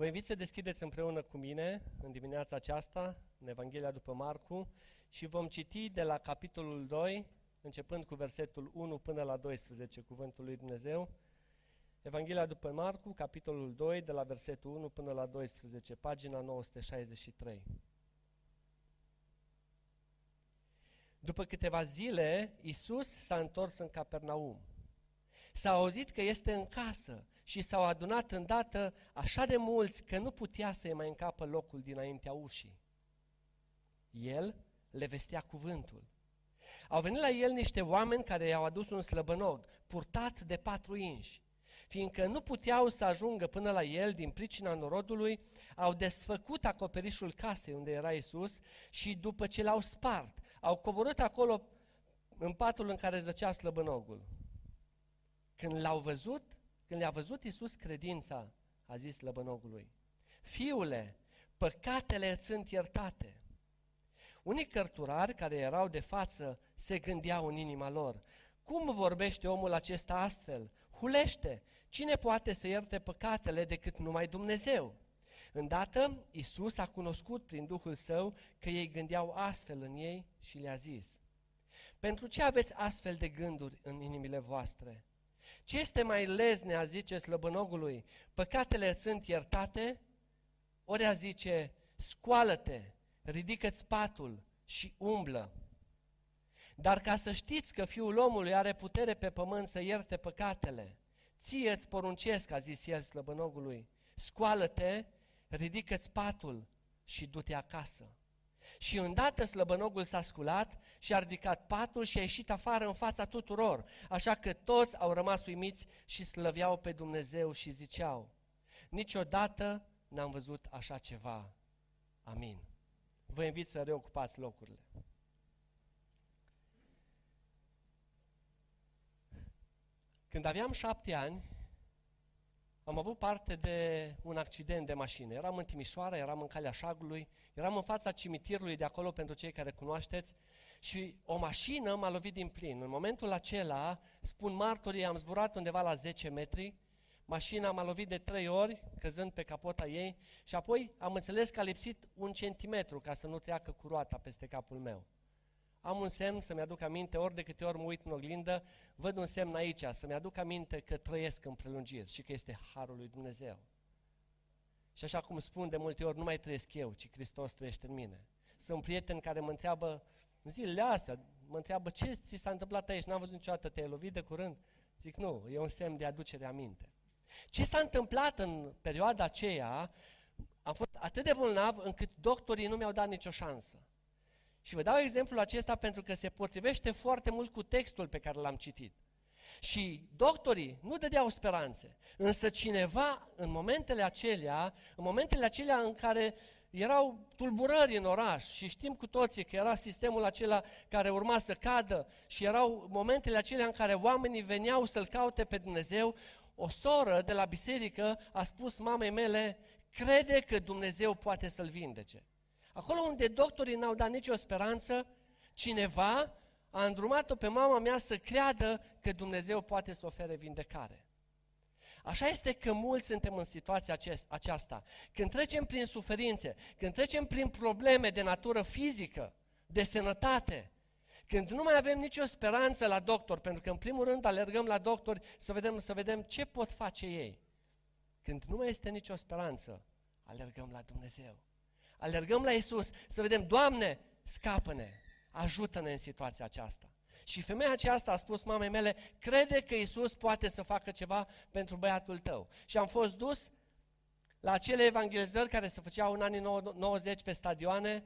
Vă invit să deschideți împreună cu mine în dimineața aceasta, în Evanghelia după Marcu, și vom citi de la capitolul 2, începând cu versetul 1 până la 12, cuvântul lui Dumnezeu. Evanghelia după Marcu, capitolul 2, de la versetul 1 până la 12, pagina 963. După câteva zile, Isus s-a întors în Capernaum. S-a auzit că este în casă și s-au adunat îndată așa de mulți că nu putea să-i mai încapă locul dinaintea ușii. El le vestea cuvântul. Au venit la el niște oameni care i-au adus un slăbănog, purtat de patru inși. Fiindcă nu puteau să ajungă până la el din pricina norodului, au desfăcut acoperișul casei unde era Isus și după ce l-au spart, au coborât acolo în patul în care zăcea slăbănogul. Când l-au văzut, când le-a văzut Isus credința, a zis slăbănogului, Fiule, păcatele îți sunt iertate. Unii cărturari care erau de față se gândeau în inima lor, cum vorbește omul acesta astfel? Hulește! Cine poate să ierte păcatele decât numai Dumnezeu? Îndată, Isus a cunoscut prin Duhul Său că ei gândeau astfel în ei și le-a zis, Pentru ce aveți astfel de gânduri în inimile voastre? Ce este mai lezne, a zice slăbănogului, păcatele sunt iertate? Ori a zice, scoală-te, ridică-ți patul și umblă. Dar ca să știți că Fiul omului are putere pe pământ să ierte păcatele, ție îți poruncesc, a zis el slăbănogului, scoală-te, ridică-ți patul și du-te acasă. Și îndată slăbănogul s-a sculat și a ridicat patul și a ieșit afară în fața tuturor, așa că toți au rămas uimiți și slăveau pe Dumnezeu și ziceau, niciodată n-am văzut așa ceva. Amin. Vă invit să reocupați locurile. Când aveam șapte ani, am avut parte de un accident de mașină. Eram în Timișoara, eram în calea șagului, eram în fața cimitirului de acolo pentru cei care cunoașteți și o mașină m-a lovit din plin. În momentul acela, spun martorii, am zburat undeva la 10 metri, mașina m-a lovit de trei ori, căzând pe capota ei și apoi am înțeles că a lipsit un centimetru ca să nu treacă cu roata peste capul meu. Am un semn să-mi aduc aminte, ori de câte ori mă uit în oglindă, văd un semn aici, să-mi aduc aminte că trăiesc în prelungiri și că este Harul lui Dumnezeu. Și așa cum spun de multe ori, nu mai trăiesc eu, ci Hristos trăiește în mine. Sunt prieteni care mă întreabă, în zilele astea, mă întreabă ce ți s-a întâmplat aici, n-am văzut niciodată, te-ai lovit de curând? Zic, nu, e un semn de aducere aminte. Ce s-a întâmplat în perioada aceea, am fost atât de bolnav încât doctorii nu mi-au dat nicio șansă. Și vă dau exemplul acesta pentru că se potrivește foarte mult cu textul pe care l-am citit. Și doctorii nu dădeau speranțe, însă cineva în momentele acelea, în momentele acelea în care erau tulburări în oraș și știm cu toții că era sistemul acela care urma să cadă și erau momentele acelea în care oamenii veneau să-L caute pe Dumnezeu, o soră de la biserică a spus mamei mele, crede că Dumnezeu poate să-l vindece. Acolo unde doctorii n-au dat nicio speranță, cineva a îndrumat-o pe mama mea să creadă că Dumnezeu poate să ofere vindecare. Așa este că mulți suntem în situația aceasta. Când trecem prin suferințe, când trecem prin probleme de natură fizică, de sănătate, când nu mai avem nicio speranță la doctor, pentru că în primul rând alergăm la doctori să vedem, să vedem ce pot face ei. Când nu mai este nicio speranță, alergăm la Dumnezeu alergăm la Isus să vedem, Doamne, scapă-ne, ajută-ne în situația aceasta. Și femeia aceasta a spus mamei mele, crede că Isus poate să facă ceva pentru băiatul tău. Și am fost dus la acele evangelizări care se făceau în anii 90 pe stadioane,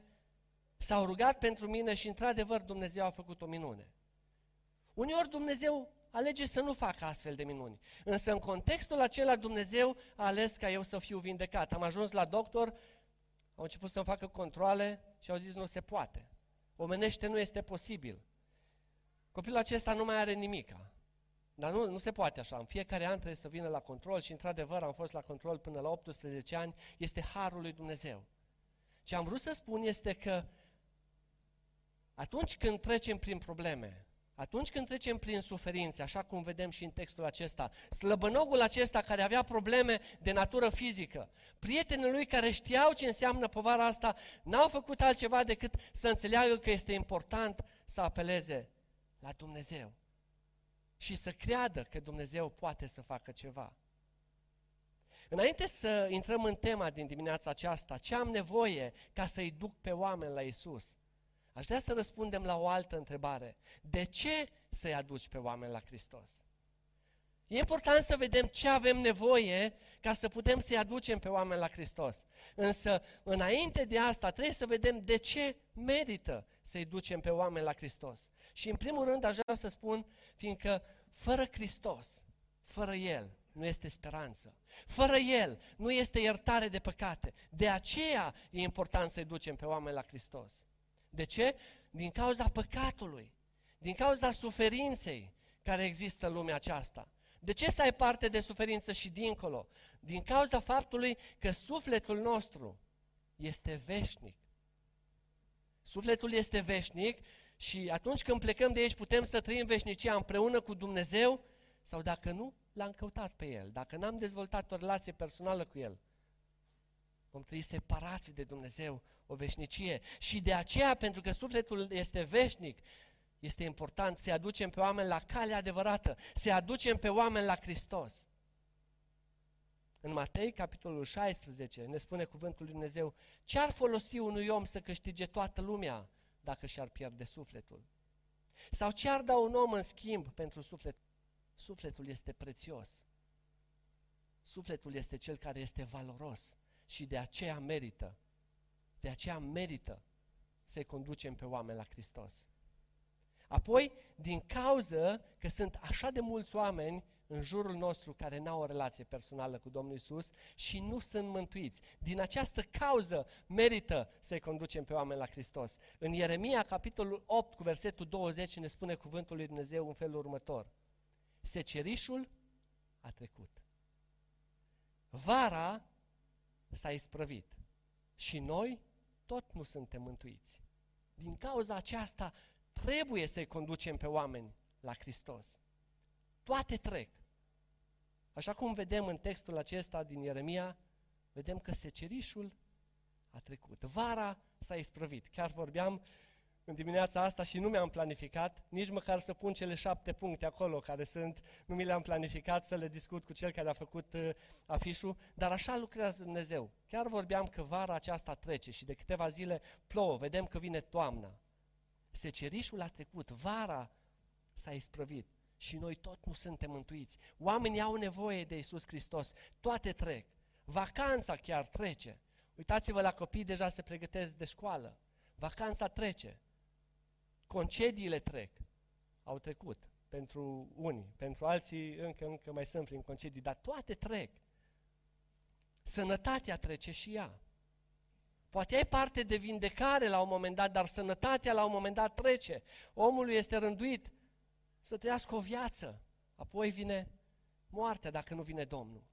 s-au rugat pentru mine și într-adevăr Dumnezeu a făcut o minune. Uneori Dumnezeu alege să nu facă astfel de minuni. Însă în contextul acela Dumnezeu a ales ca eu să fiu vindecat. Am ajuns la doctor au început să-mi facă controle și au zis nu se poate. Omenește nu este posibil. Copilul acesta nu mai are nimica. Dar nu, nu se poate așa. În fiecare an trebuie să vină la control și într-adevăr am fost la control până la 18 ani. Este Harul lui Dumnezeu. Ce am vrut să spun este că atunci când trecem prin probleme, Atunci când trecem prin suferințe, așa cum vedem și în textul acesta, slăbănogul acesta care avea probleme de natură fizică, prietenii lui care știau ce înseamnă povara asta, n-au făcut altceva decât să înțeleagă că este important să apeleze la Dumnezeu și să creadă că Dumnezeu poate să facă ceva. Înainte să intrăm în tema din dimineața aceasta, ce am nevoie ca să-i duc pe oameni la Isus? Aș vrea să răspundem la o altă întrebare. De ce să-i aduci pe oameni la Hristos? E important să vedem ce avem nevoie ca să putem să-i aducem pe oameni la Hristos. Însă, înainte de asta, trebuie să vedem de ce merită să-i ducem pe oameni la Hristos. Și în primul rând aș vrea să spun, fiindcă fără Hristos, fără El, nu este speranță. Fără El nu este iertare de păcate. De aceea e important să-i ducem pe oameni la Hristos. De ce? Din cauza păcatului, din cauza suferinței care există în lumea aceasta. De ce să ai parte de suferință și dincolo? Din cauza faptului că sufletul nostru este veșnic. Sufletul este veșnic și atunci când plecăm de aici putem să trăim veșnicia împreună cu Dumnezeu sau dacă nu, l-am căutat pe El. Dacă n-am dezvoltat o relație personală cu El, vom trăi separați de Dumnezeu o veșnicie. Și de aceea, pentru că sufletul este veșnic, este important să aducem pe oameni la calea adevărată, să aducem pe oameni la Hristos. În Matei, capitolul 16, ne spune cuvântul lui Dumnezeu, ce ar folosi unui om să câștige toată lumea dacă și-ar pierde sufletul? Sau ce ar da un om în schimb pentru suflet? Sufletul este prețios. Sufletul este cel care este valoros și de aceea merită, de aceea merită să-i conducem pe oameni la Hristos. Apoi, din cauză că sunt așa de mulți oameni în jurul nostru care n-au o relație personală cu Domnul Isus și nu sunt mântuiți. Din această cauză merită să-i conducem pe oameni la Hristos. În Ieremia, capitolul 8, cu versetul 20, ne spune cuvântul lui Dumnezeu în felul următor. Secerișul a trecut. Vara s-a isprăvit și noi tot nu suntem mântuiți. Din cauza aceasta trebuie să-i conducem pe oameni la Hristos. Toate trec. Așa cum vedem în textul acesta din Ieremia, vedem că secerișul a trecut. Vara s-a isprăvit. Chiar vorbeam în dimineața asta și nu mi-am planificat nici măcar să pun cele șapte puncte acolo care sunt, nu mi le-am planificat să le discut cu cel care a făcut uh, afișul, dar așa lucrează Dumnezeu. Chiar vorbeam că vara aceasta trece și de câteva zile plouă, vedem că vine toamna. Secerișul a trecut, vara s-a isprăvit și noi tot nu suntem mântuiți. Oamenii au nevoie de Isus Hristos, toate trec. Vacanța chiar trece. Uitați-vă la copii, deja se pregătesc de școală. Vacanța trece. Concediile trec. Au trecut pentru unii, pentru alții încă, încă mai sunt prin concedii, dar toate trec. Sănătatea trece și ea. Poate ai parte de vindecare la un moment dat, dar sănătatea la un moment dat trece. Omul este rânduit să trăiască o viață. Apoi vine moartea dacă nu vine Domnul.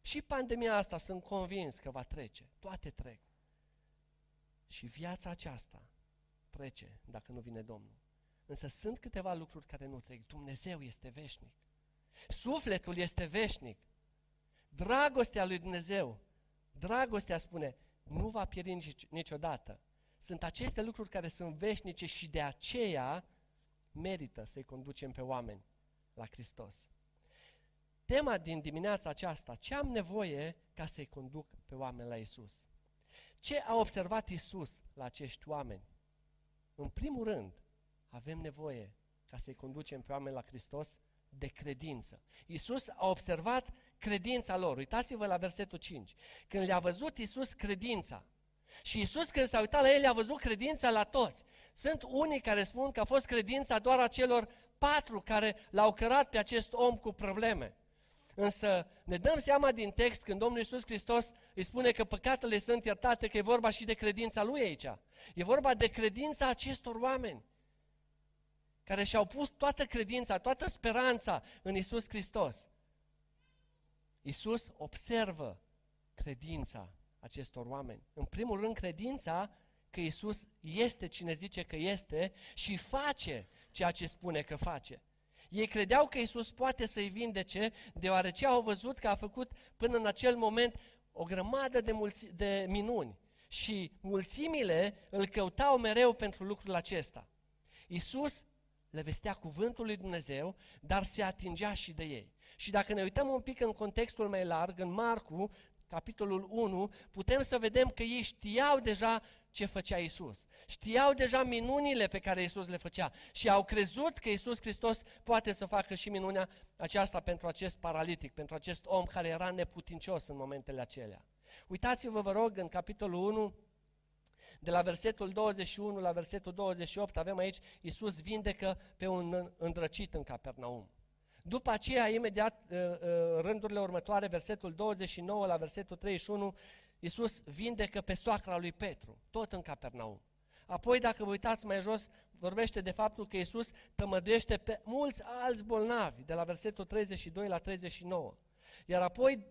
Și pandemia asta sunt convins că va trece. Toate trec. Și viața aceasta trece dacă nu vine Domnul. Însă sunt câteva lucruri care nu trec. Dumnezeu este veșnic. Sufletul este veșnic. Dragostea lui Dumnezeu, dragostea spune, nu va pieri niciodată. Sunt aceste lucruri care sunt veșnice și de aceea merită să-i conducem pe oameni la Hristos. Tema din dimineața aceasta, ce am nevoie ca să-i conduc pe oameni la Isus? Ce a observat Isus la acești oameni? În primul rând, avem nevoie ca să-i conducem pe oameni la Hristos de credință. Isus a observat credința lor. Uitați-vă la versetul 5. Când le-a văzut Isus credința, și Isus când s-a uitat la el, a văzut credința la toți. Sunt unii care spun că a fost credința doar a celor patru care l-au cărat pe acest om cu probleme. Însă ne dăm seama din text când Domnul Iisus Hristos îi spune că păcatele sunt iertate, că e vorba și de credința lui aici. E vorba de credința acestor oameni care și-au pus toată credința, toată speranța în Isus Hristos. Isus observă credința acestor oameni. În primul rând, credința că Isus este cine zice că este și face ceea ce spune că face. Ei credeau că Isus poate să-i vindece, deoarece au văzut că a făcut până în acel moment o grămadă de, mulți, de minuni. Și mulțimile îl căutau mereu pentru lucrul acesta. Isus le vestea cuvântul lui Dumnezeu, dar se atingea și de ei. Și dacă ne uităm un pic în contextul mai larg, în Marcu, capitolul 1, putem să vedem că ei știau deja ce făcea Isus. Știau deja minunile pe care Isus le făcea și au crezut că Isus Hristos poate să facă și minunea aceasta pentru acest paralitic, pentru acest om care era neputincios în momentele acelea. Uitați-vă, vă rog, în capitolul 1, de la versetul 21 la versetul 28, avem aici, Isus vindecă pe un îndrăcit în Capernaum. După aceea, imediat, uh, uh, rândurile următoare, versetul 29 la versetul 31, Iisus vindecă pe soacra lui Petru, tot în Capernaum. Apoi, dacă vă uitați mai jos, vorbește de faptul că Iisus tămăduiește pe mulți alți bolnavi, de la versetul 32 la 39. Iar apoi,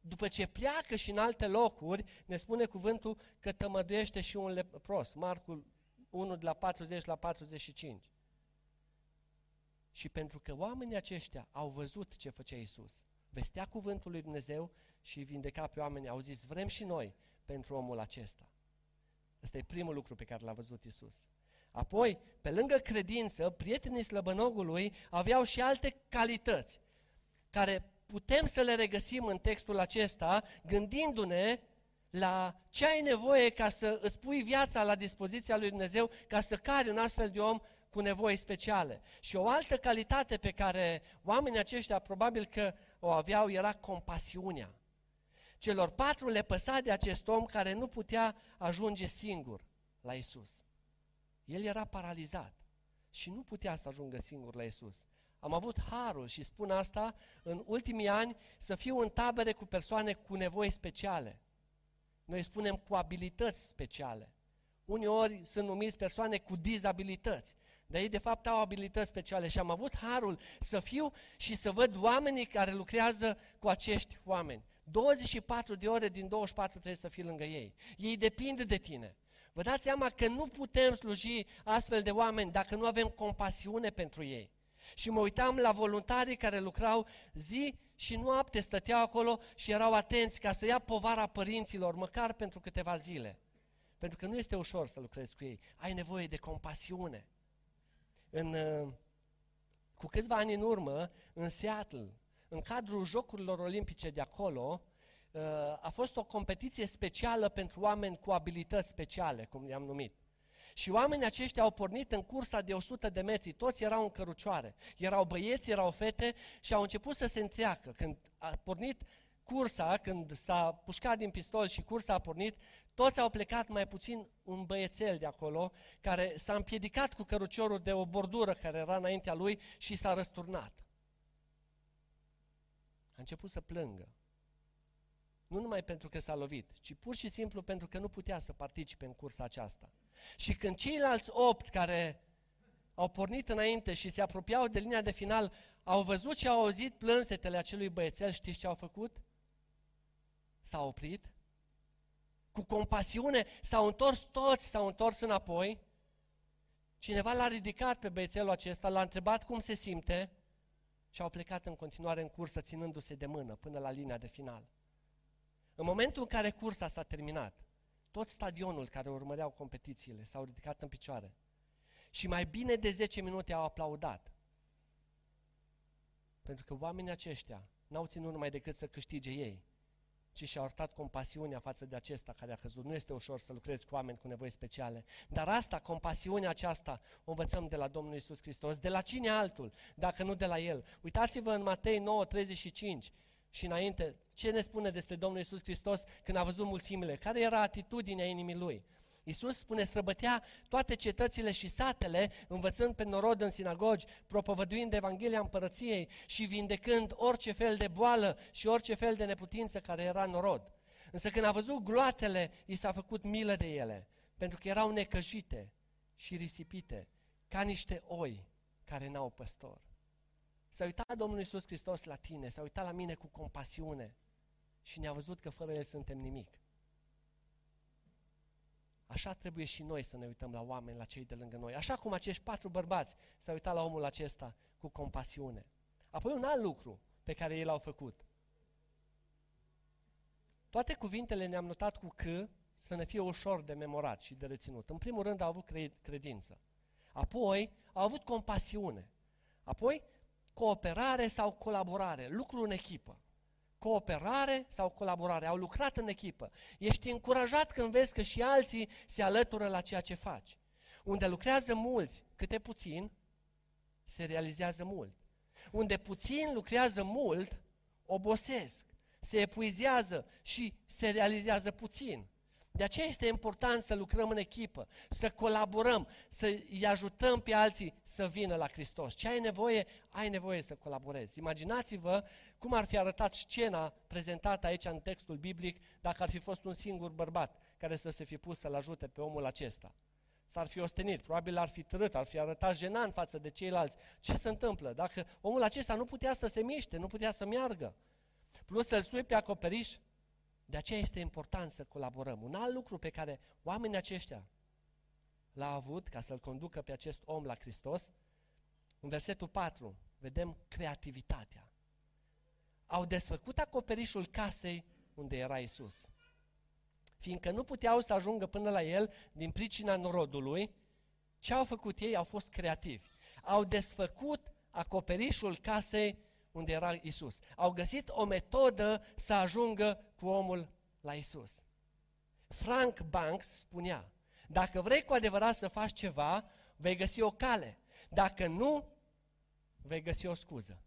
după ce pleacă și în alte locuri, ne spune cuvântul că tămăduiește și un lepros, Marcul 1 de la 40 la 45. Și pentru că oamenii aceștia au văzut ce făcea Isus, vestea cuvântul lui Dumnezeu și îi vindeca pe oameni, au zis, vrem și noi pentru omul acesta. Ăsta e primul lucru pe care l-a văzut Isus. Apoi, pe lângă credință, prietenii slăbănogului aveau și alte calități care putem să le regăsim în textul acesta, gândindu-ne la ce ai nevoie ca să îți pui viața la dispoziția lui Dumnezeu, ca să cari un astfel de om cu nevoi speciale. Și o altă calitate pe care oamenii aceștia probabil că o aveau era compasiunea. Celor patru le păsa de acest om care nu putea ajunge singur la Isus. El era paralizat și nu putea să ajungă singur la Isus. Am avut harul și spun asta în ultimii ani să fiu în tabere cu persoane cu nevoi speciale. Noi spunem cu abilități speciale. Uneori sunt numiți persoane cu dizabilități. Dar ei de fapt au abilități speciale și am avut harul să fiu și să văd oamenii care lucrează cu acești oameni. 24 de ore din 24 trebuie să fii lângă ei. Ei depind de tine. Vă dați seama că nu putem sluji astfel de oameni dacă nu avem compasiune pentru ei. Și mă uitam la voluntarii care lucrau zi și noapte, stăteau acolo și erau atenți ca să ia povara părinților, măcar pentru câteva zile. Pentru că nu este ușor să lucrezi cu ei. Ai nevoie de compasiune. În, uh, cu câțiva ani în urmă, în Seattle, în cadrul Jocurilor Olimpice de acolo, uh, a fost o competiție specială pentru oameni cu abilități speciale, cum i-am numit. Și oamenii aceștia au pornit în cursa de 100 de metri, toți erau în cărucioare. Erau băieți, erau fete și au început să se întreacă. Când a pornit cursa, când s-a pușcat din pistol și cursa a pornit, toți au plecat mai puțin un băiețel de acolo, care s-a împiedicat cu căruciorul de o bordură care era înaintea lui și s-a răsturnat. A început să plângă. Nu numai pentru că s-a lovit, ci pur și simplu pentru că nu putea să participe în cursa aceasta. Și când ceilalți opt care au pornit înainte și se apropiau de linia de final, au văzut și au auzit plânsetele acelui băiețel, știți ce au făcut? S-au oprit, cu compasiune, s-au întors toți, s-au întors înapoi. Cineva l-a ridicat pe băiețelul acesta, l-a întrebat cum se simte și au plecat în continuare în cursă, ținându-se de mână până la linia de final. În momentul în care cursa s-a terminat, tot stadionul care urmăreau competițiile s-au ridicat în picioare și mai bine de 10 minute au aplaudat. Pentru că oamenii aceștia n-au ținut numai decât să câștige ei, ci și-au arătat compasiunea față de acesta care a căzut. Nu este ușor să lucrezi cu oameni cu nevoi speciale. Dar asta, compasiunea aceasta, o învățăm de la Domnul Isus Hristos. De la cine altul, dacă nu de la El? Uitați-vă în Matei 9, 35 și înainte, ce ne spune despre Domnul Isus Hristos când a văzut mulțimile? Care era atitudinea inimii Lui? Iisus spune, străbătea toate cetățile și satele, învățând pe norod în sinagogi, propovăduind Evanghelia Împărăției și vindecând orice fel de boală și orice fel de neputință care era în norod. Însă când a văzut gloatele, i s-a făcut milă de ele, pentru că erau necăjite și risipite, ca niște oi care n-au păstor. S-a uitat Domnul Iisus Hristos la tine, s-a uitat la mine cu compasiune și ne-a văzut că fără El suntem nimic. Așa trebuie și noi să ne uităm la oameni, la cei de lângă noi. Așa cum acești patru bărbați s-au uitat la omul acesta cu compasiune. Apoi un alt lucru pe care ei l-au făcut. Toate cuvintele ne-am notat cu că să ne fie ușor de memorat și de reținut. În primul rând au avut credință. Apoi au avut compasiune. Apoi cooperare sau colaborare, lucru în echipă. Cooperare sau colaborare, au lucrat în echipă. Ești încurajat când vezi că și alții se alătură la ceea ce faci. Unde lucrează mulți, câte puțin, se realizează mult. Unde puțin lucrează mult, obosesc, se epuizează și se realizează puțin. De aceea este important să lucrăm în echipă, să colaborăm, să îi ajutăm pe alții să vină la Hristos. Ce ai nevoie? Ai nevoie să colaborezi. Imaginați-vă cum ar fi arătat scena prezentată aici în textul biblic dacă ar fi fost un singur bărbat care să se fi pus să-l ajute pe omul acesta. S-ar fi ostenit, probabil ar fi trât, ar fi arătat jenant față de ceilalți. Ce se întâmplă? Dacă omul acesta nu putea să se miște, nu putea să meargă, plus să-l sui pe acoperiș, de aceea este important să colaborăm. Un alt lucru pe care oamenii aceștia l-au avut ca să-l conducă pe acest om la Hristos, în versetul 4 vedem creativitatea. Au desfăcut acoperișul casei unde era Isus. Fiindcă nu puteau să ajungă până la el din pricina norodului, ce au făcut ei? Au fost creativi. Au desfăcut acoperișul casei unde era Isus. Au găsit o metodă să ajungă cu omul la Isus. Frank Banks spunea, dacă vrei cu adevărat să faci ceva, vei găsi o cale. Dacă nu, vei găsi o scuză.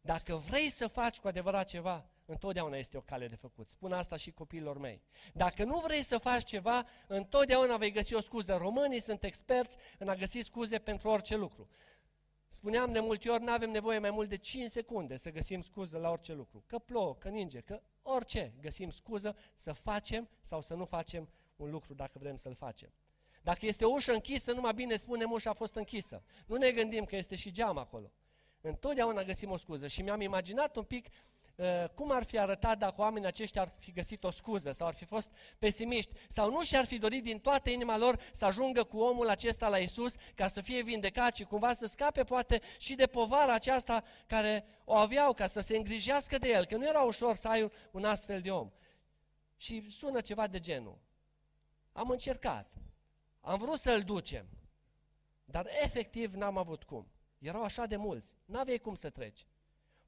Dacă vrei să faci cu adevărat ceva, întotdeauna este o cale de făcut. Spun asta și copiilor mei. Dacă nu vrei să faci ceva, întotdeauna vei găsi o scuză. Românii sunt experți în a găsi scuze pentru orice lucru. Spuneam de multe ori, nu avem nevoie mai mult de 5 secunde să găsim scuză la orice lucru. Că plouă, că ninge, că orice găsim scuză să facem sau să nu facem un lucru dacă vrem să-l facem. Dacă este o ușă închisă, numai bine spunem ușa a fost închisă. Nu ne gândim că este și geam acolo. Întotdeauna găsim o scuză și mi-am imaginat un pic Uh, cum ar fi arătat dacă oamenii aceștia ar fi găsit o scuză sau ar fi fost pesimiști sau nu și-ar fi dorit din toată inima lor să ajungă cu omul acesta la Isus ca să fie vindecat și cumva să scape poate și de povara aceasta care o aveau ca să se îngrijească de el, că nu era ușor să ai un astfel de om. Și sună ceva de genul. Am încercat, am vrut să-l ducem, dar efectiv n-am avut cum. Erau așa de mulți, n-aveai cum să treci.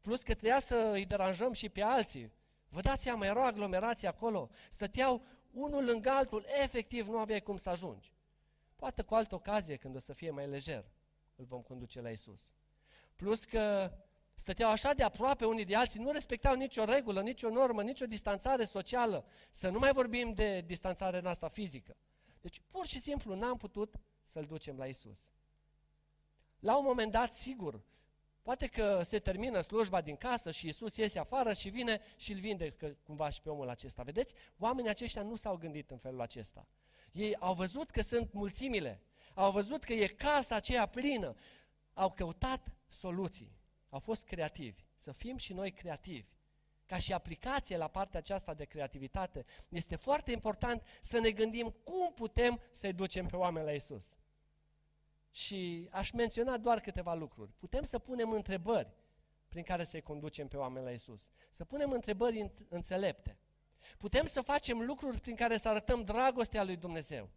Plus că trebuia să îi deranjăm și pe alții. Vă dați seama, era o aglomerație acolo. Stăteau unul lângă altul, efectiv nu aveai cum să ajungi. Poate cu altă ocazie, când o să fie mai lejer, îl vom conduce la Isus. Plus că stăteau așa de aproape unii de alții, nu respectau nicio regulă, nicio normă, nicio distanțare socială. Să nu mai vorbim de distanțare în asta fizică. Deci, pur și simplu, n-am putut să-l ducem la Isus. La un moment dat, sigur, Poate că se termină slujba din casă și Isus iese afară și vine și îl vindecă cumva și pe omul acesta. Vedeți? Oamenii aceștia nu s-au gândit în felul acesta. Ei au văzut că sunt mulțimile, au văzut că e casa aceea plină, au căutat soluții, au fost creativi. Să fim și noi creativi. Ca și aplicație la partea aceasta de creativitate, este foarte important să ne gândim cum putem să-i ducem pe oameni la Isus. Și aș menționa doar câteva lucruri. Putem să punem întrebări prin care să-i conducem pe oameni la Isus. Să punem întrebări înțelepte. Putem să facem lucruri prin care să arătăm dragostea lui Dumnezeu.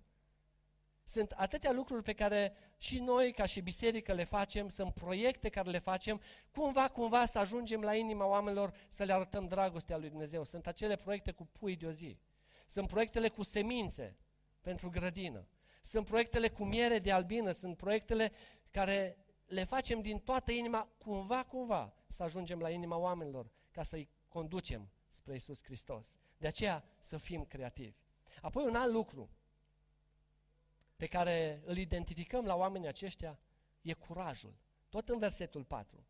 Sunt atâtea lucruri pe care și noi, ca și biserică, le facem, sunt proiecte care le facem, cumva, cumva să ajungem la inima oamenilor să le arătăm dragostea lui Dumnezeu. Sunt acele proiecte cu pui de o zi. Sunt proiectele cu semințe pentru grădină sunt proiectele cu miere de albină, sunt proiectele care le facem din toată inima, cumva, cumva, să ajungem la inima oamenilor, ca să-i conducem spre Isus Hristos. De aceea să fim creativi. Apoi un alt lucru pe care îl identificăm la oamenii aceștia e curajul. Tot în versetul 4.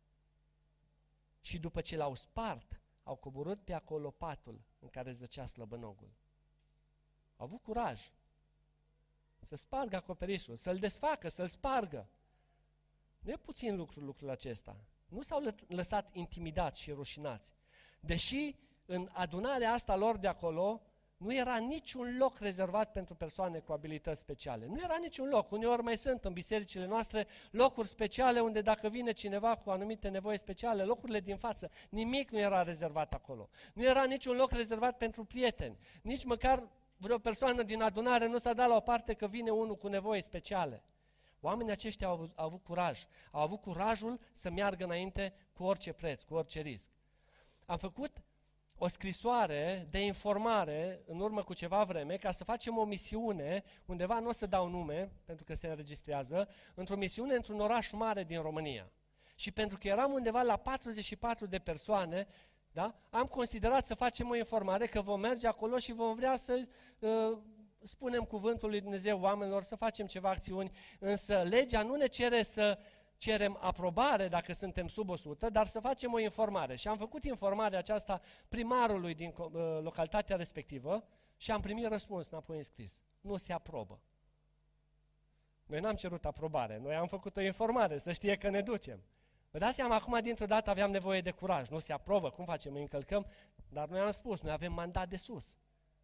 Și după ce l-au spart, au coborât pe acolo patul în care zăcea slăbănogul. Au avut curaj să spargă acoperișul, să-l desfacă, să-l spargă. Nu e puțin lucru lucrul acesta. Nu s-au lăsat intimidați și rușinați. Deși în adunarea asta lor de acolo nu era niciun loc rezervat pentru persoane cu abilități speciale. Nu era niciun loc. Uneori mai sunt în bisericile noastre locuri speciale unde dacă vine cineva cu anumite nevoi speciale, locurile din față, nimic nu era rezervat acolo. Nu era niciun loc rezervat pentru prieteni. Nici măcar vreo persoană din adunare nu s-a dat la o parte că vine unul cu nevoi speciale. Oamenii aceștia au avut, au avut curaj. Au avut curajul să meargă înainte cu orice preț, cu orice risc. Am făcut o scrisoare de informare în urmă cu ceva vreme ca să facem o misiune, undeva nu o să dau nume, pentru că se înregistrează, într-o misiune într-un oraș mare din România. Și pentru că eram undeva la 44 de persoane, da, am considerat să facem o informare că vom merge acolo și vom vrea să uh, spunem cuvântul lui Dumnezeu oamenilor, să facem ceva acțiuni, însă legea nu ne cere să cerem aprobare dacă suntem sub 100, dar să facem o informare. Și am făcut informarea aceasta primarului din uh, localitatea respectivă și am primit răspuns înapoi în scris. Nu se aprobă. Noi n-am cerut aprobare, noi am făcut o informare, să știe că ne ducem. Vă dați seama, acum dintr-o dată aveam nevoie de curaj, nu se aprobă, cum facem, îi încălcăm, dar noi am spus, noi avem mandat de sus.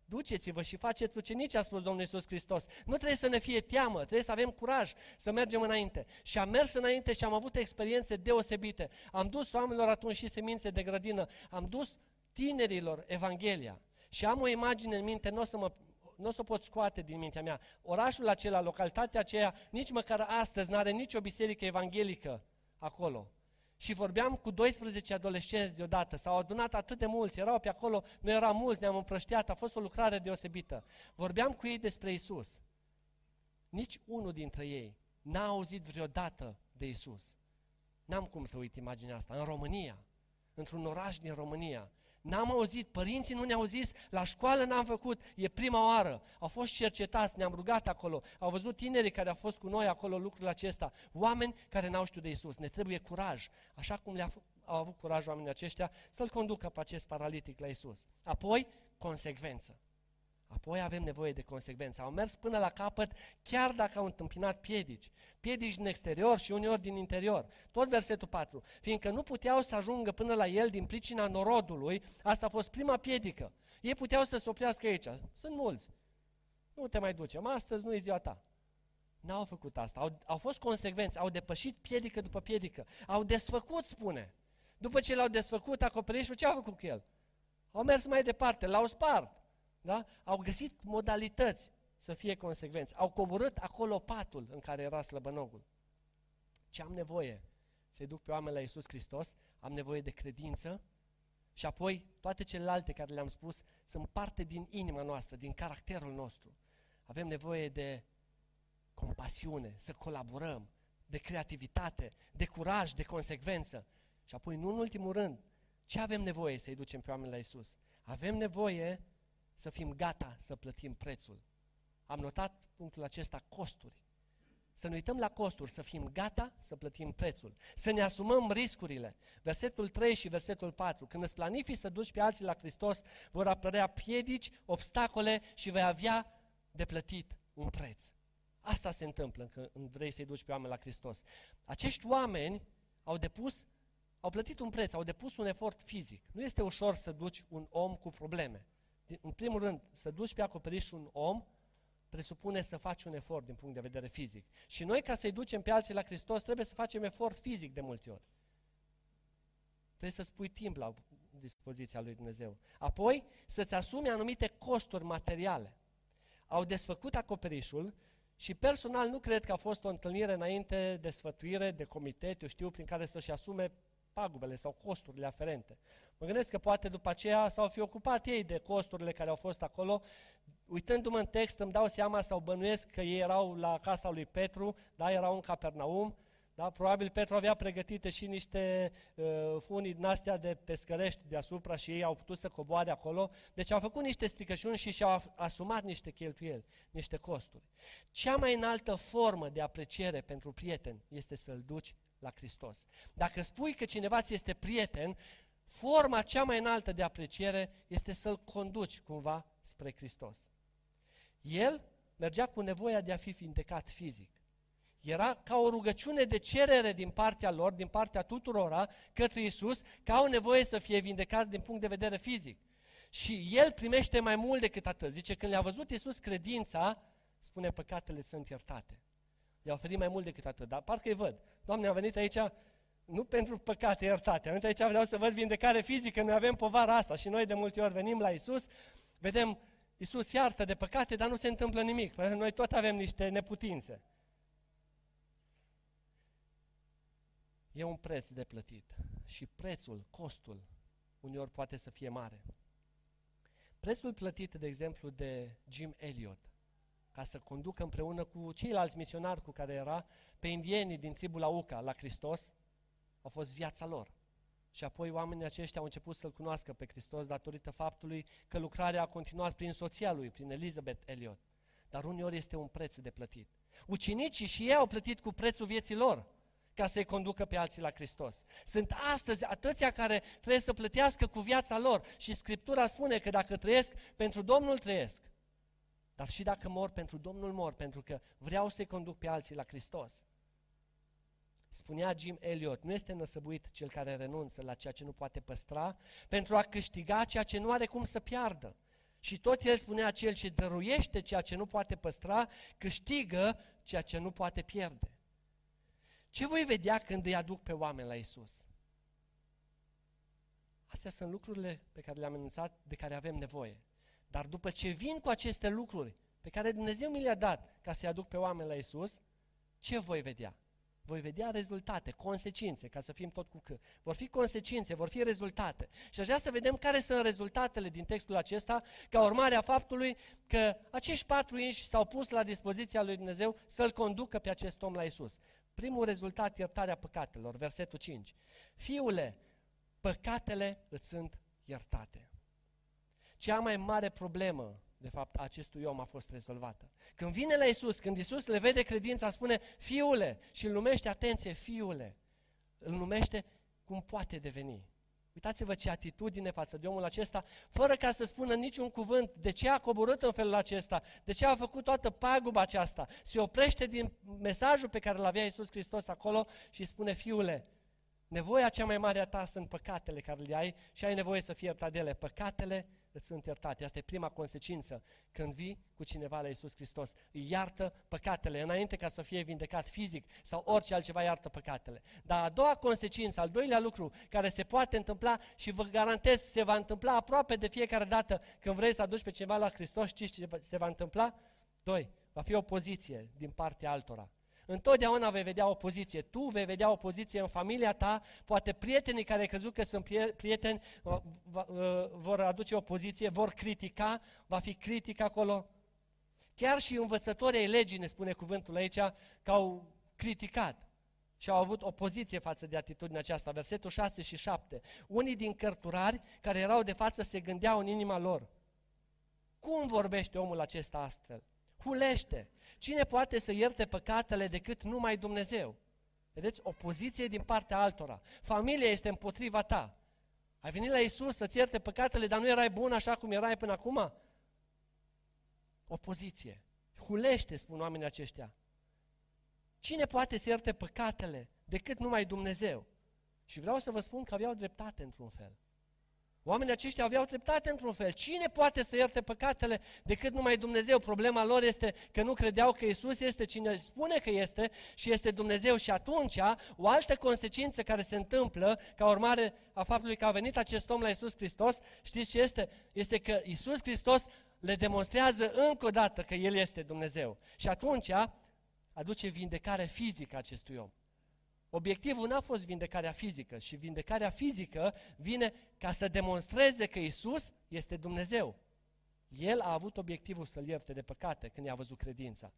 Duceți-vă și faceți ucenici, a spus Domnul Iisus Hristos. Nu trebuie să ne fie teamă, trebuie să avem curaj să mergem înainte. Și am mers înainte și am avut experiențe deosebite. Am dus oamenilor atunci și semințe de grădină, am dus tinerilor Evanghelia. Și am o imagine în minte, nu o să mă nu o să o pot scoate din mintea mea. Orașul acela, localitatea aceea, nici măcar astăzi n-are nicio biserică evanghelică acolo și vorbeam cu 12 adolescenți deodată, s-au adunat atât de mulți, erau pe acolo, noi eram mulți, ne-am împrăștiat, a fost o lucrare deosebită. Vorbeam cu ei despre Isus. Nici unul dintre ei n-a auzit vreodată de Isus. N-am cum să uit imaginea asta. În România, într-un oraș din România, N-am auzit, părinții nu ne-au zis, la școală n-am făcut, e prima oară. Au fost cercetați, ne-am rugat acolo, au văzut tinerii care au fost cu noi acolo lucrul acesta, oameni care n-au știut de Isus. Ne trebuie curaj, așa cum le-a au avut curaj oamenii aceștia să-l conducă pe acest paralitic la Isus. Apoi, consecvență. Apoi avem nevoie de consecvență. Au mers până la capăt, chiar dacă au întâmpinat piedici. Piedici din exterior și uneori din interior. Tot versetul 4. Fiindcă nu puteau să ajungă până la el din pricina norodului, asta a fost prima piedică. Ei puteau să se oprească aici. Sunt mulți. Nu te mai ducem, astăzi nu e ziua ta. N-au făcut asta. Au, au fost consecvenți, au depășit piedică după piedică. Au desfăcut, spune. După ce l-au desfăcut acoperișul, ce au făcut cu el? Au mers mai departe, l-au spart da? au găsit modalități să fie consecvenți. Au coborât acolo patul în care era slăbănogul. Ce am nevoie? Să-i duc pe oameni la Iisus Hristos, am nevoie de credință și apoi toate celelalte care le-am spus sunt parte din inima noastră, din caracterul nostru. Avem nevoie de compasiune, să colaborăm, de creativitate, de curaj, de consecvență. Și apoi, nu în ultimul rând, ce avem nevoie să-i ducem pe oameni la Isus? Avem nevoie să fim gata să plătim prețul. Am notat punctul acesta, costuri. Să ne uităm la costuri, să fim gata să plătim prețul, să ne asumăm riscurile. Versetul 3 și versetul 4. Când îți planifici să duci pe alții la Hristos, vor apărea piedici, obstacole și vei avea de plătit un preț. Asta se întâmplă când vrei să-i duci pe oameni la Hristos. Acești oameni au depus, au plătit un preț, au depus un efort fizic. Nu este ușor să duci un om cu probleme în primul rând, să duci pe acoperiș un om, presupune să faci un efort din punct de vedere fizic. Și noi, ca să-i ducem pe alții la Hristos, trebuie să facem efort fizic de multe ori. Trebuie să-ți pui timp la dispoziția lui Dumnezeu. Apoi, să-ți asumi anumite costuri materiale. Au desfăcut acoperișul și personal nu cred că a fost o întâlnire înainte de sfătuire, de comitet, eu știu, prin care să-și asume pagubele sau costurile aferente. Mă gândesc că poate după aceea s-au fi ocupat ei de costurile care au fost acolo. Uitându-mă în text îmi dau seama sau bănuiesc că ei erau la casa lui Petru, da, erau în Capernaum, da? Probabil Petru avea pregătite și niște uh, funii din astea de pescărești deasupra și ei au putut să coboare acolo. Deci au făcut niște stricăciuni și și-au asumat niște cheltuieli, niște costuri. Cea mai înaltă formă de apreciere pentru prieten este să-l duci la Hristos. Dacă spui că cineva ți este prieten, forma cea mai înaltă de apreciere este să-l conduci cumva spre Hristos. El mergea cu nevoia de a fi vindecat fizic. Era ca o rugăciune de cerere din partea lor, din partea tuturora, către Isus, că au nevoie să fie vindecați din punct de vedere fizic. și el primește mai mult decât atât. Zice, când le-a văzut Iisus credința, spune, păcatele sunt iertate. I-a oferit mai mult decât atât, dar parcă îi văd. Doamne, am venit aici nu pentru păcate iertate, am venit aici vreau să văd vindecare fizică, noi avem povara asta și noi de multe ori venim la Iisus, vedem Iisus iartă de păcate, dar nu se întâmplă nimic, pentru că noi tot avem niște neputințe. E un preț de plătit și prețul, costul, uneori poate să fie mare. Prețul plătit, de exemplu, de Jim Elliot, ca să conducă împreună cu ceilalți misionari cu care era, pe indienii din tribul Auca la Hristos, a fost viața lor. Și apoi oamenii aceștia au început să-L cunoască pe Hristos datorită faptului că lucrarea a continuat prin soția lui, prin Elizabeth Elliot. Dar uneori este un preț de plătit. Ucenicii și ei au plătit cu prețul vieții lor ca să-i conducă pe alții la Hristos. Sunt astăzi atâția care trebuie să plătească cu viața lor și Scriptura spune că dacă trăiesc, pentru Domnul trăiesc. Dar și dacă mor, pentru Domnul mor, pentru că vreau să-i conduc pe alții la Hristos. Spunea Jim Elliot, nu este năsăbuit cel care renunță la ceea ce nu poate păstra pentru a câștiga ceea ce nu are cum să piardă. Și tot el spunea, cel ce dăruiește ceea ce nu poate păstra, câștigă ceea ce nu poate pierde. Ce voi vedea când îi aduc pe oameni la Isus? Astea sunt lucrurile pe care le-am anunțat, de care avem nevoie. Dar după ce vin cu aceste lucruri pe care Dumnezeu mi le-a dat ca să-i aduc pe oameni la Isus, ce voi vedea? Voi vedea rezultate, consecințe, ca să fim tot cu că. Vor fi consecințe, vor fi rezultate. Și aș vrea să vedem care sunt rezultatele din textul acesta, ca urmare a faptului că acești patru inși s-au pus la dispoziția lui Dumnezeu să-L conducă pe acest om la Isus. Primul rezultat, iertarea păcatelor, versetul 5. Fiule, păcatele îți sunt iertate. Cea mai mare problemă, de fapt, a acestui om a fost rezolvată. Când vine la Isus, când Isus le vede credința, spune, fiule, și îl numește, atenție, fiule, îl numește cum poate deveni. Uitați-vă ce atitudine față de omul acesta, fără ca să spună niciun cuvânt de ce a coborât în felul acesta, de ce a făcut toată paguba aceasta. Se oprește din mesajul pe care îl avea Iisus Hristos acolo și spune, fiule, nevoia cea mai mare a ta sunt păcatele care le ai și ai nevoie să fie iertat de ele. Păcatele îți sunt iertate. Asta e prima consecință. Când vii cu cineva la Iisus Hristos, îi iartă păcatele, înainte ca să fie vindecat fizic sau orice altceva iartă păcatele. Dar a doua consecință, al doilea lucru care se poate întâmpla și vă garantez se va întâmpla aproape de fiecare dată când vrei să aduci pe cineva la Hristos, știți ce se va întâmpla? Doi, va fi o poziție din partea altora. Întotdeauna vei vedea opoziție. Tu vei vedea opoziție în familia ta, poate prietenii care ai crezut că sunt prieteni vor aduce opoziție, vor critica, va fi critic acolo. Chiar și învățătorii ai legii, ne spune cuvântul aici, că au criticat și au avut opoziție față de atitudinea aceasta. Versetul 6 și 7. Unii din cărturari care erau de față se gândeau în inima lor. Cum vorbește omul acesta astfel? Hulește. Cine poate să ierte păcatele decât numai Dumnezeu? Vedeți? O poziție din partea altora. Familia este împotriva ta. Ai venit la Isus să-ți ierte păcatele, dar nu erai bun așa cum erai până acum? Opoziție. Hulește, spun oamenii aceștia. Cine poate să ierte păcatele decât numai Dumnezeu? Și vreau să vă spun că aveau dreptate într-un fel. Oamenii aceștia aveau dreptate într-un fel. Cine poate să ierte păcatele decât numai Dumnezeu? Problema lor este că nu credeau că Isus este cine spune că este și este Dumnezeu. Și atunci, o altă consecință care se întâmplă ca urmare a faptului că a venit acest om la Isus Hristos, știți ce este? Este că Isus Hristos le demonstrează încă o dată că El este Dumnezeu. Și atunci aduce vindecare fizică acestui om. Obiectivul n-a fost vindecarea fizică și vindecarea fizică vine ca să demonstreze că Isus este Dumnezeu. El a avut obiectivul să-l ierte de păcate când i-a văzut credința.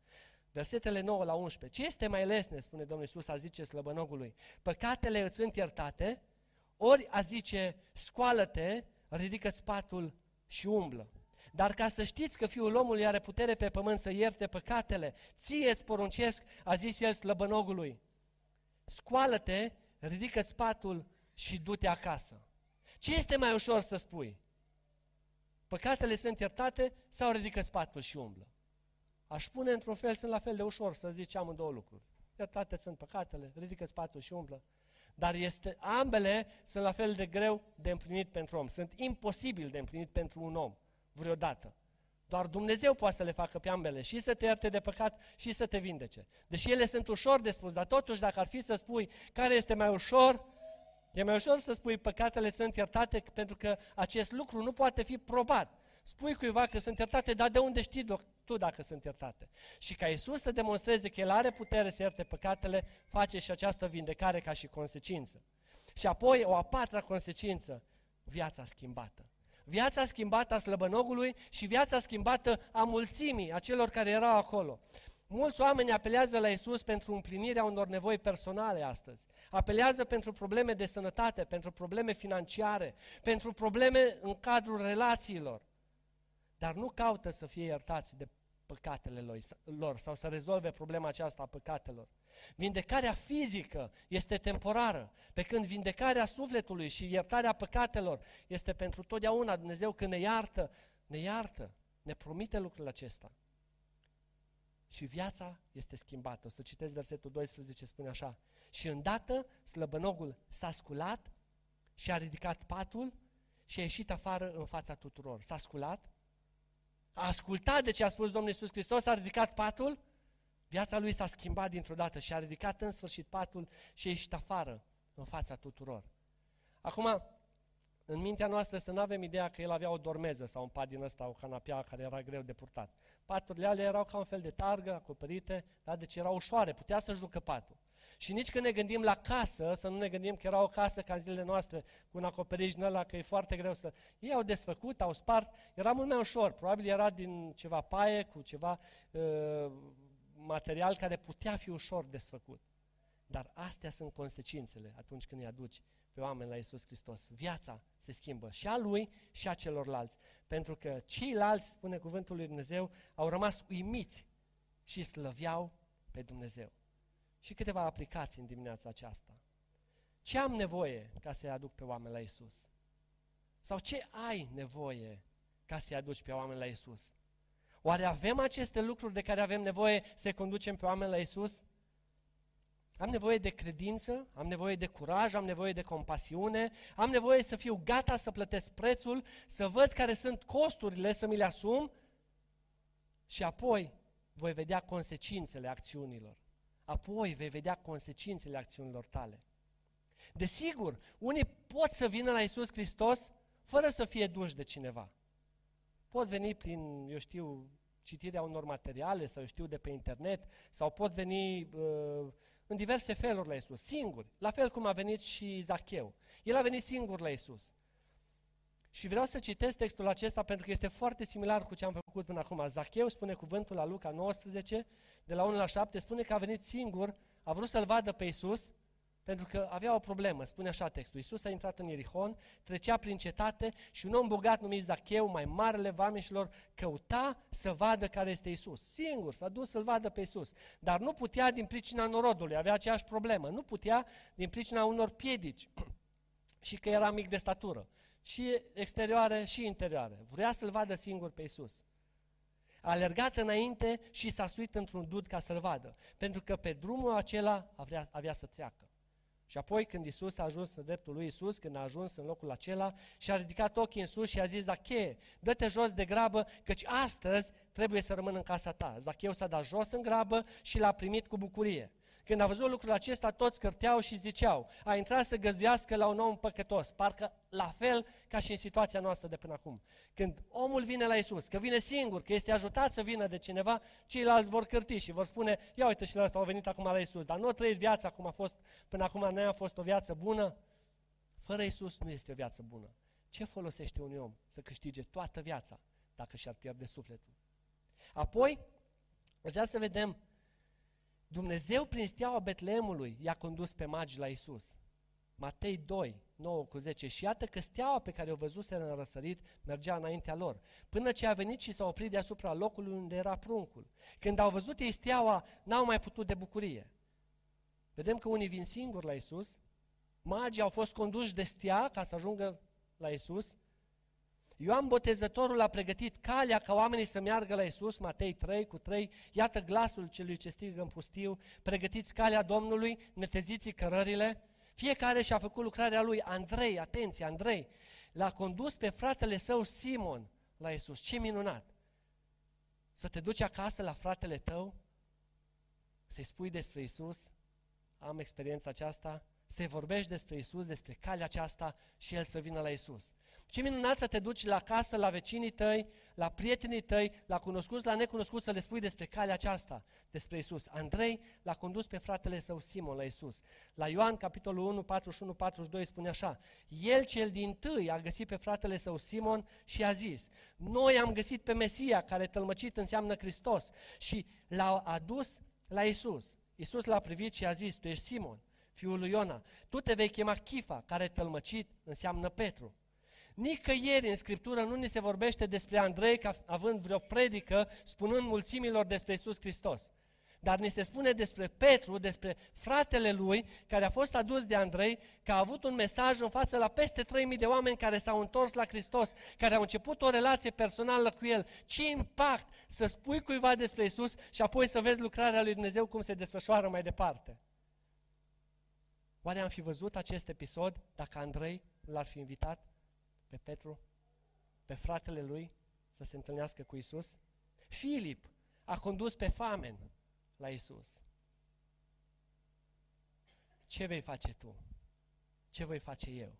Versetele 9 la 11. Ce este mai lesne, spune Domnul Iisus, a zice slăbănogului? Păcatele îți sunt iertate, ori a zice, scoală-te, ridică-ți patul și umblă. Dar ca să știți că Fiul omului are putere pe pământ să ierte păcatele, ție îți poruncesc, a zis el slăbănogului, scoală-te, ridică-ți patul și du-te acasă. Ce este mai ușor să spui? Păcatele sunt iertate sau ridică-ți patul și umblă? Aș spune într-un fel, sunt la fel de ușor să zici amândouă lucruri. Iertate sunt păcatele, ridică-ți patul și umblă. Dar este, ambele sunt la fel de greu de împlinit pentru om. Sunt imposibil de împlinit pentru un om, vreodată. Doar Dumnezeu poate să le facă pe ambele, și să te ierte de păcat și să te vindece. Deși ele sunt ușor de spus, dar totuși dacă ar fi să spui care este mai ușor, e mai ușor să spui păcatele sunt iertate pentru că acest lucru nu poate fi probat. Spui cuiva că sunt iertate, dar de unde știi tu dacă sunt iertate? Și ca Isus să demonstreze că El are putere să ierte păcatele, face și această vindecare ca și consecință. Și apoi o a patra consecință, viața schimbată. Viața schimbată a slăbănogului și viața schimbată a mulțimii, a celor care erau acolo. Mulți oameni apelează la Isus pentru împlinirea unor nevoi personale astăzi. Apelează pentru probleme de sănătate, pentru probleme financiare, pentru probleme în cadrul relațiilor dar nu caută să fie iertați de păcatele lor sau să rezolve problema aceasta a păcatelor. Vindecarea fizică este temporară, pe când vindecarea sufletului și iertarea păcatelor este pentru totdeauna. Dumnezeu când ne iartă, ne iartă, ne promite lucrul acesta. Și viața este schimbată. O să citesc versetul 12, spune așa. Și îndată slăbănogul s-a sculat și a ridicat patul și a ieșit afară în fața tuturor. S-a sculat, a ascultat de ce a spus Domnul Iisus Hristos, a ridicat patul, viața lui s-a schimbat dintr-o dată și a ridicat în sfârșit patul și a ieșit afară în fața tuturor. Acum, în mintea noastră să nu avem ideea că el avea o dormeză sau un pat din ăsta, o canapea care era greu de purtat. Paturile alea erau ca un fel de targă acoperite, da? deci erau ușoare, putea să jucă patul. Și nici când ne gândim la casă, să nu ne gândim că era o casă ca în zilele noastre, cu un acoperiș din ăla, că e foarte greu să... Ei au desfăcut, au spart, era mult mai ușor, probabil era din ceva paie, cu ceva uh, material care putea fi ușor desfăcut. Dar astea sunt consecințele atunci când îi aduci pe oameni la Isus Hristos. Viața se schimbă și a lui și a celorlalți. Pentru că ceilalți, spune cuvântul lui Dumnezeu, au rămas uimiți și slăveau pe Dumnezeu și câteva aplicații în dimineața aceasta. Ce am nevoie ca să-i aduc pe oameni la Isus? Sau ce ai nevoie ca să-i aduci pe oameni la Isus? Oare avem aceste lucruri de care avem nevoie să conducem pe oameni la Isus? Am nevoie de credință, am nevoie de curaj, am nevoie de compasiune, am nevoie să fiu gata să plătesc prețul, să văd care sunt costurile, să mi le asum și apoi voi vedea consecințele acțiunilor apoi vei vedea consecințele acțiunilor tale. Desigur, unii pot să vină la Isus Hristos fără să fie duși de cineva. Pot veni prin, eu știu, citirea unor materiale sau eu știu de pe internet sau pot veni uh, în diverse feluri la Isus, singuri, la fel cum a venit și Zacheu. El a venit singur la Isus. Și vreau să citesc textul acesta pentru că este foarte similar cu ce am făcut până acum. Zacheu spune cuvântul la Luca 19, de la 1 la 7, spune că a venit singur, a vrut să-L vadă pe Isus, pentru că avea o problemă, spune așa textul. Isus a intrat în Ierihon, trecea prin cetate și un om bogat numit Zacheu, mai marele vameșilor, căuta să vadă care este Isus. Singur, s-a dus să-L vadă pe Isus. Dar nu putea din pricina norodului, avea aceeași problemă. Nu putea din pricina unor piedici și că era mic de statură și exterioare și interioare. Vrea să-L vadă singur pe Isus. A alergat înainte și s-a suit într-un dud ca să-L vadă, pentru că pe drumul acela avea, avea să treacă. Și apoi când Isus a ajuns în dreptul lui Isus, când a ajuns în locul acela și a ridicat ochii în sus și a zis, Zacheie, dă-te jos de grabă, căci astăzi trebuie să rămân în casa ta. Zacheu s-a dat jos în grabă și l-a primit cu bucurie. Când a văzut lucrul acesta, toți cărteau și ziceau, a intrat să găzduiască la un om păcătos, parcă la fel ca și în situația noastră de până acum. Când omul vine la Isus, că vine singur, că este ajutat să vină de cineva, ceilalți vor cârti și vor spune, ia uite și la ăsta au venit acum la Isus, dar nu trăiești viața cum a fost până acum, nu a fost o viață bună? Fără Isus nu este o viață bună. Ce folosește un om să câștige toată viața dacă și-ar pierde sufletul? Apoi, vreau să vedem Dumnezeu prin steaua Betleemului i-a condus pe magi la Isus. Matei 2, 9 cu 10. Și iată că steaua pe care o văzuseră în răsărit mergea înaintea lor, până ce a venit și s-a oprit deasupra locului unde era pruncul. Când au văzut ei steaua, n-au mai putut de bucurie. Vedem că unii vin singuri la Isus, magii au fost conduși de stea ca să ajungă la Isus, Ioan Botezătorul a pregătit calea ca oamenii să meargă la Isus, Matei 3 cu 3, iată glasul celui ce strigă în pustiu, pregătiți calea Domnului, neteziți cărările, Fiecare și-a făcut lucrarea lui. Andrei, atenție, Andrei, l-a condus pe fratele său Simon la Isus. Ce minunat! Să te duci acasă la fratele tău, să-i spui despre Isus, am experiența aceasta, să vorbești despre Isus, despre calea aceasta și El să vină la Isus. Ce minunat să te duci la casă, la vecinii tăi, la prietenii tăi, la cunoscuți, la necunoscuți, să le spui despre calea aceasta, despre Isus. Andrei l-a condus pe fratele său Simon la Isus. La Ioan, capitolul 1, 41-42, spune așa, El cel din tâi a găsit pe fratele său Simon și a zis, noi am găsit pe Mesia, care tălmăcit înseamnă Hristos, și l-a adus la Isus. Isus l-a privit și a zis, tu ești Simon, fiul lui Iona, tu te vei chema Chifa, care tălmăcit înseamnă Petru. Nicăieri în Scriptură nu ni se vorbește despre Andrei ca având vreo predică spunând mulțimilor despre Isus Hristos. Dar ni se spune despre Petru, despre fratele lui, care a fost adus de Andrei, că a avut un mesaj în față la peste 3000 de oameni care s-au întors la Hristos, care au început o relație personală cu el. Ce impact să spui cuiva despre Isus și apoi să vezi lucrarea lui Dumnezeu cum se desfășoară mai departe. Oare am fi văzut acest episod dacă Andrei l-ar fi invitat pe Petru, pe fratele lui, să se întâlnească cu Isus? Filip a condus pe famen la Isus. Ce vei face tu? Ce voi face eu?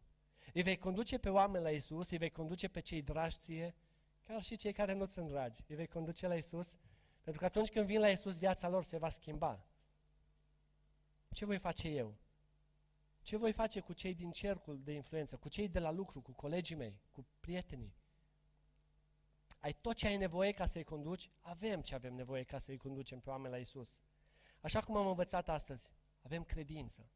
Îi vei conduce pe oameni la Isus, îi vei conduce pe cei dragi ție, chiar și cei care nu sunt dragi. Îi vei conduce la Isus, pentru că atunci când vin la Isus, viața lor se va schimba. Ce voi face eu? Ce voi face cu cei din cercul de influență, cu cei de la lucru, cu colegii mei, cu prietenii? Ai tot ce ai nevoie ca să-i conduci? Avem ce avem nevoie ca să-i conducem pe oameni la Isus. Așa cum am învățat astăzi, avem credință.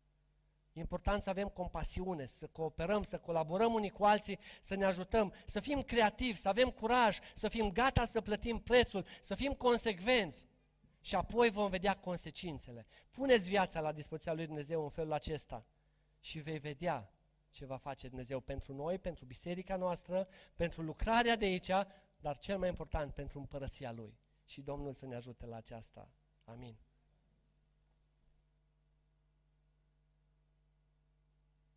E important să avem compasiune, să cooperăm, să colaborăm unii cu alții, să ne ajutăm, să fim creativi, să avem curaj, să fim gata să plătim prețul, să fim consecvenți. Și apoi vom vedea consecințele. Puneți viața la dispoziția lui Dumnezeu în felul acesta și vei vedea ce va face Dumnezeu pentru noi, pentru biserica noastră, pentru lucrarea de aici, dar cel mai important pentru împărăția Lui. Și Domnul să ne ajute la aceasta. Amin.